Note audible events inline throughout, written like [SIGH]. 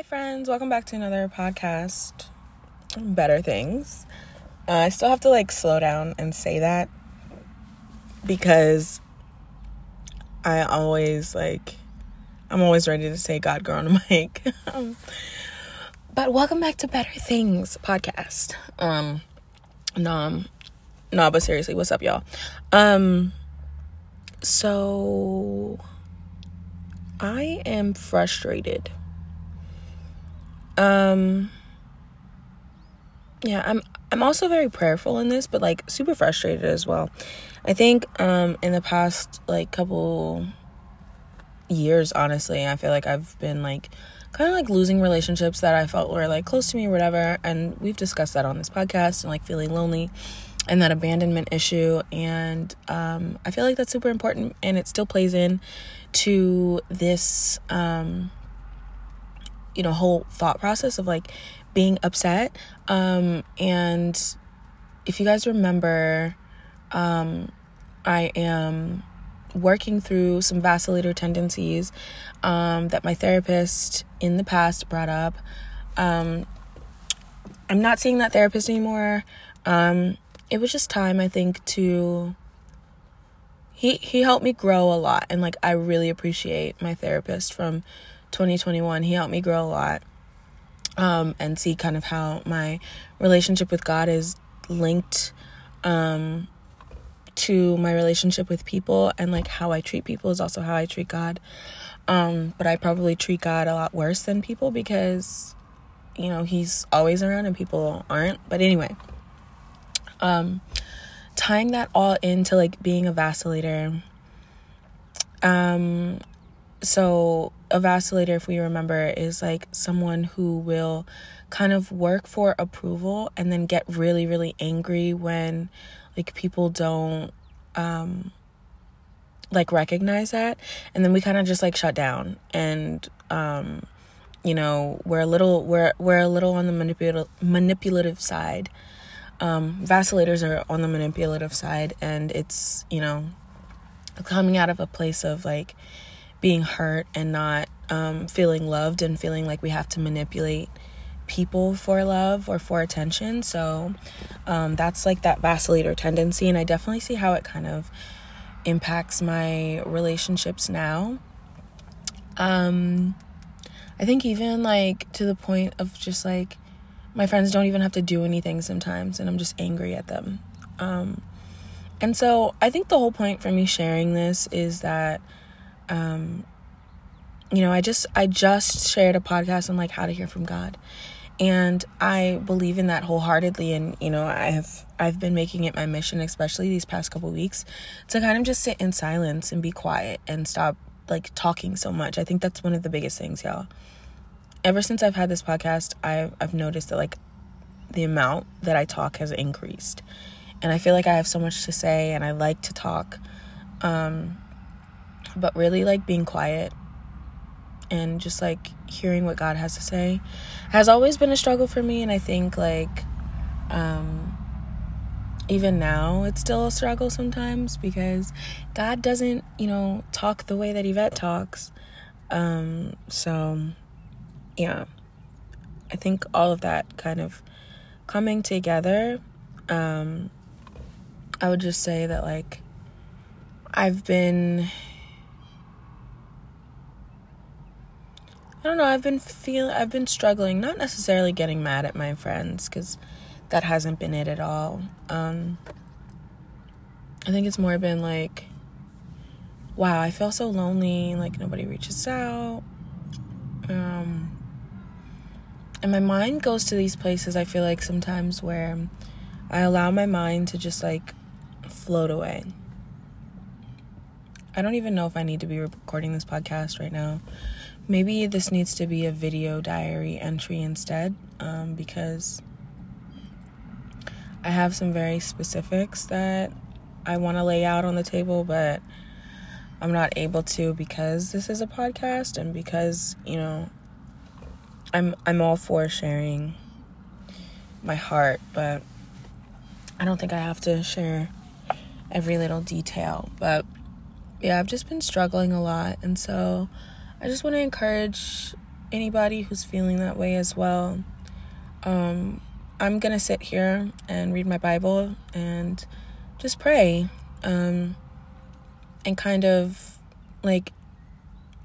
Hi, friends. Welcome back to another podcast. Better things. Uh, I still have to like slow down and say that because I always like, I'm always ready to say God girl on the [LAUGHS] mic. um, but welcome back to Better Things podcast. Um, no, no, but seriously, what's up, y'all? Um, so I am frustrated um yeah, I'm I'm also very prayerful in this, but like super frustrated as well. I think um in the past like couple years honestly, I feel like I've been like kind of like losing relationships that I felt were like close to me or whatever, and we've discussed that on this podcast and like feeling lonely and that abandonment issue and um I feel like that's super important and it still plays in to this um you know whole thought process of like being upset. Um and if you guys remember um i am working through some vacillator tendencies um that my therapist in the past brought up. Um i'm not seeing that therapist anymore. Um it was just time i think to he he helped me grow a lot. And like i really appreciate my therapist from 2021 he helped me grow a lot um, and see kind of how my relationship with god is linked um, to my relationship with people and like how i treat people is also how i treat god. Um, but i probably treat god a lot worse than people because you know he's always around and people aren't. But anyway um tying that all into like being a vacillator um so a vacillator if we remember is like someone who will kind of work for approval and then get really really angry when like people don't um like recognize that. And then we kind of just like shut down and um you know we're a little we're we're a little on the manipulative manipulative side. Um vacillators are on the manipulative side and it's you know coming out of a place of like being hurt and not um, feeling loved and feeling like we have to manipulate people for love or for attention. So um, that's like that vacillator tendency. And I definitely see how it kind of impacts my relationships now. Um, I think even like to the point of just like my friends don't even have to do anything sometimes and I'm just angry at them. Um, and so I think the whole point for me sharing this is that um, you know, I just I just shared a podcast on like how to hear from God. And I believe in that wholeheartedly and you know, I have I've been making it my mission especially these past couple weeks to kind of just sit in silence and be quiet and stop like talking so much. I think that's one of the biggest things, y'all. Ever since I've had this podcast, I've I've noticed that like the amount that I talk has increased. And I feel like I have so much to say and I like to talk. Um but really like being quiet and just like hearing what God has to say has always been a struggle for me and I think like um even now it's still a struggle sometimes because God doesn't, you know, talk the way that Yvette talks. Um so yeah. I think all of that kind of coming together um I would just say that like I've been I don't know, I've been feel I've been struggling, not necessarily getting mad at my friends cuz that hasn't been it at all. Um I think it's more been like wow, I feel so lonely, like nobody reaches out. Um and my mind goes to these places I feel like sometimes where I allow my mind to just like float away. I don't even know if I need to be recording this podcast right now maybe this needs to be a video diary entry instead um, because I have some very specifics that I want to lay out on the table, but I'm not able to because this is a podcast and because, you know, I'm I'm all for sharing my heart, but I don't think I have to share every little detail. But yeah, I've just been struggling a lot and so I just want to encourage anybody who's feeling that way as well, um, I'm going to sit here and read my Bible and just pray um, and kind of like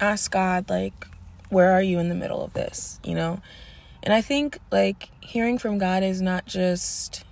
ask God, like, where are you in the middle of this, you know? And I think like hearing from God is not just,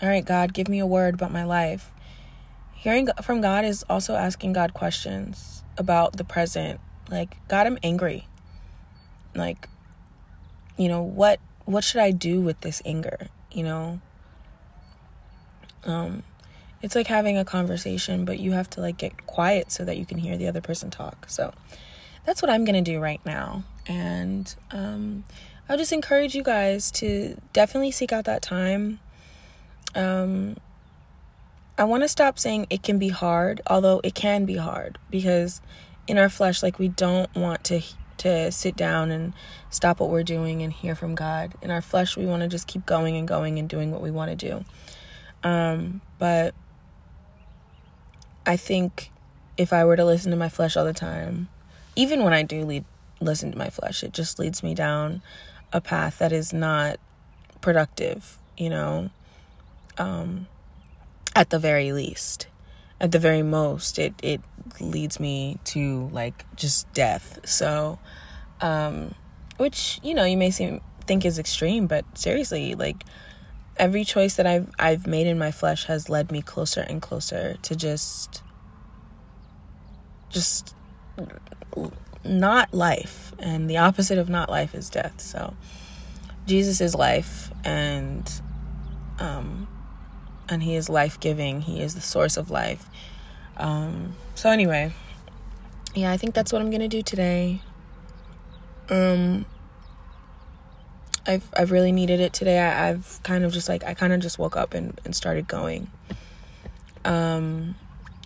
all right, God, give me a word about my life. Hearing from God is also asking God questions about the present. Like, God, I'm angry. Like, you know, what what should I do with this anger, you know? Um it's like having a conversation, but you have to like get quiet so that you can hear the other person talk. So, that's what I'm to do right now. And um I'll just encourage you guys to definitely seek out that time. Um I want to stop saying it can be hard, although it can be hard because in our flesh like we don't want to to sit down and stop what we're doing and hear from God. In our flesh, we want to just keep going and going and doing what we want to do. Um, but I think if I were to listen to my flesh all the time, even when I do lead, listen to my flesh, it just leads me down a path that is not productive, you know, um, at the very least. At the very most, it, it leads me to like just death. So, um, which you know you may seem think is extreme, but seriously, like every choice that I've I've made in my flesh has led me closer and closer to just just not life, and the opposite of not life is death. So, Jesus is life, and um, and He is life giving. He is the source of life. Um, so anyway, yeah, I think that's what I'm gonna do today. Um, I've I've really needed it today. I, have kind of just like I kind of just woke up and, and started going. Um,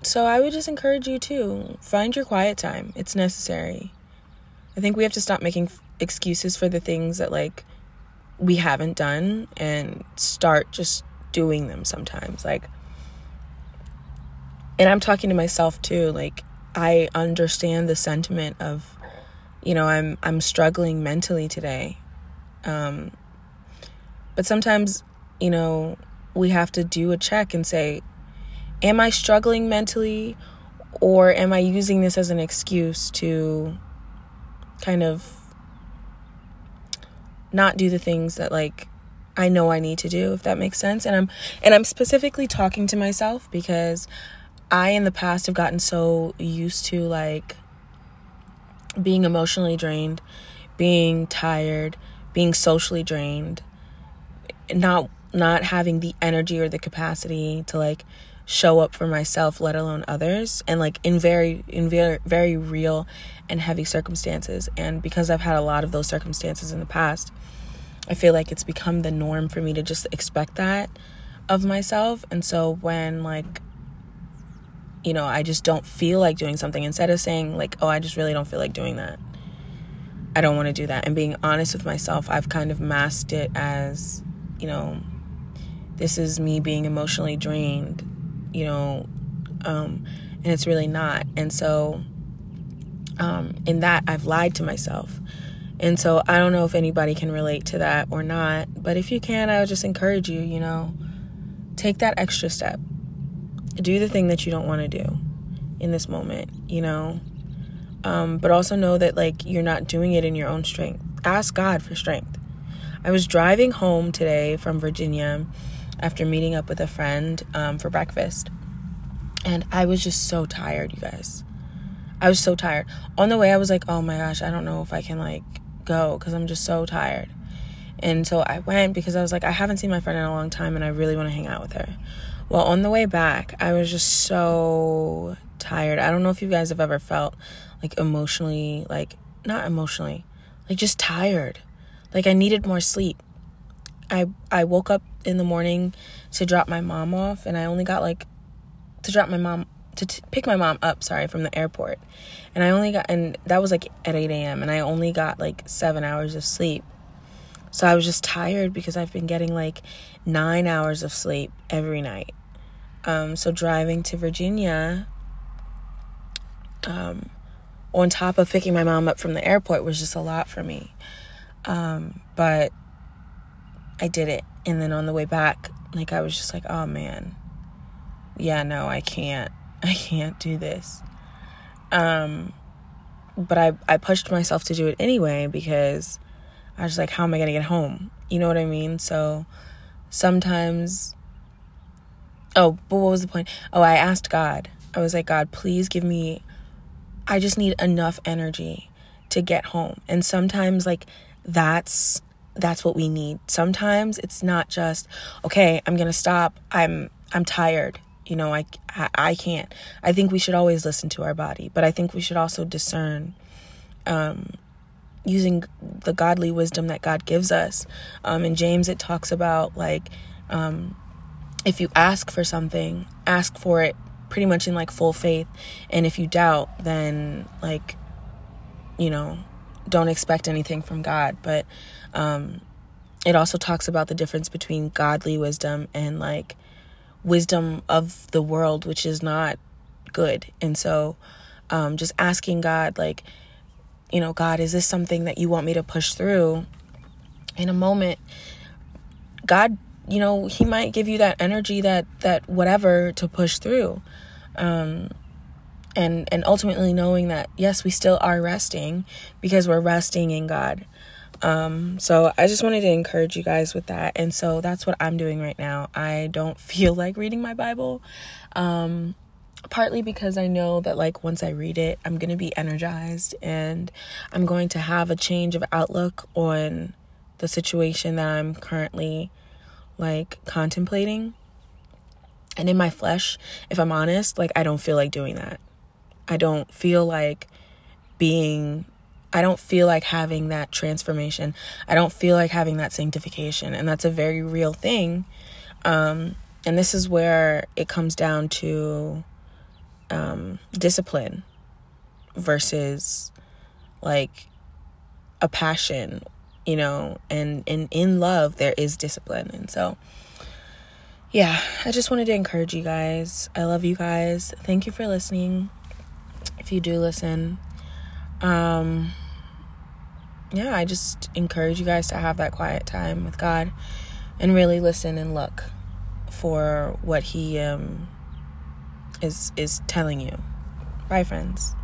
so I would just encourage you to find your quiet time. It's necessary. I think we have to stop making excuses for the things that like we haven't done and start just doing them sometimes. Like and I'm talking to myself too. Like I understand the sentiment of, you know, I'm I'm struggling mentally today. Um, but sometimes, you know, we have to do a check and say, am I struggling mentally or am I using this as an excuse to kind of not do the things that like I know I need to do if that makes sense and I'm and I'm specifically talking to myself because I in the past have gotten so used to like being emotionally drained, being tired, being socially drained, not not having the energy or the capacity to like show up for myself let alone others and like in very in very very real and heavy circumstances. And because I've had a lot of those circumstances in the past I feel like it's become the norm for me to just expect that of myself. And so when like you know, I just don't feel like doing something instead of saying, like, oh, I just really don't feel like doing that. I don't want to do that. And being honest with myself, I've kind of masked it as, you know, this is me being emotionally drained, you know, um, and it's really not. And so, um, in that, I've lied to myself. And so, I don't know if anybody can relate to that or not, but if you can, I would just encourage you, you know, take that extra step do the thing that you don't want to do in this moment, you know? Um, but also know that, like, you're not doing it in your own strength. Ask God for strength. I was driving home today from Virginia after meeting up with a friend um, for breakfast. And I was just so tired, you guys. I was so tired. On the way, I was like, oh my gosh, I don't know if I can, like, go because I'm just so tired. And so I went because I was like, I haven't seen my friend in a long time and I really want to hang out with her. Well, on the way back, I was just so tired. I don't know if you guys have ever felt like emotionally, like, not emotionally, like just tired. Like I needed more sleep. I I woke up in the morning to drop my mom off and I only got like to drop my mom to t- pick my mom up, sorry, from the airport. And I only got and that was like at 8 a.m. and I only got like seven hours of sleep. So I was just tired because I've been getting like nine hours of sleep every night. Um, so driving to Virginia um, on top of picking my mom up from the airport was just a lot for me. Um, but I did it. And then on the way back, like I was just like, oh man, yeah, no, I can't. I can't do this. Um, but I, I pushed myself to do it anyway because I was like, how am I going to get home? You know what I mean? So sometimes, oh, but what was the point? Oh, I asked God. I was like, God, please give me, I just need enough energy to get home. And sometimes, like, that's that's what we need. Sometimes it's not just, okay, I'm going to stop. I'm I'm tired. You know, I, I, I can't. I think we should always listen to our body, but I think we should also discern um, using the godly wisdom that God gives us. Um, in James, it talks about like um, if you ask for something, ask for it pretty much in like full faith, and if you doubt, then like you know, don't expect anything from God. But um, it also talks about the difference between godly wisdom and like wisdom of the world, which is not good. And so, um, just asking God, like, you know, God, is this something that you want me to push through? In a moment, God, you know, He might give you that energy, that that whatever to push through, um, and and ultimately knowing that yes, we still are resting because we're resting in God. Um, so I just wanted to encourage you guys with that. And so that's what I'm doing right now. I don't [LAUGHS] feel like reading my Bible. Um, partly because I know that like once I read it, I'm going to be energized and I'm going to have a change of outlook on the situation that I'm currently like contemplating. And in my flesh, if I'm honest, like I don't feel like doing that. I don't feel like being I don't feel like having that transformation. I don't feel like having that sanctification. And that's a very real thing. Um, and this is where it comes down to um, discipline versus like a passion, you know, and, and in love, there is discipline. And so, yeah, I just wanted to encourage you guys. I love you guys. Thank you for listening. If you do listen, um, yeah, I just encourage you guys to have that quiet time with God and really listen and look for what He um, is is telling you. Bye, friends.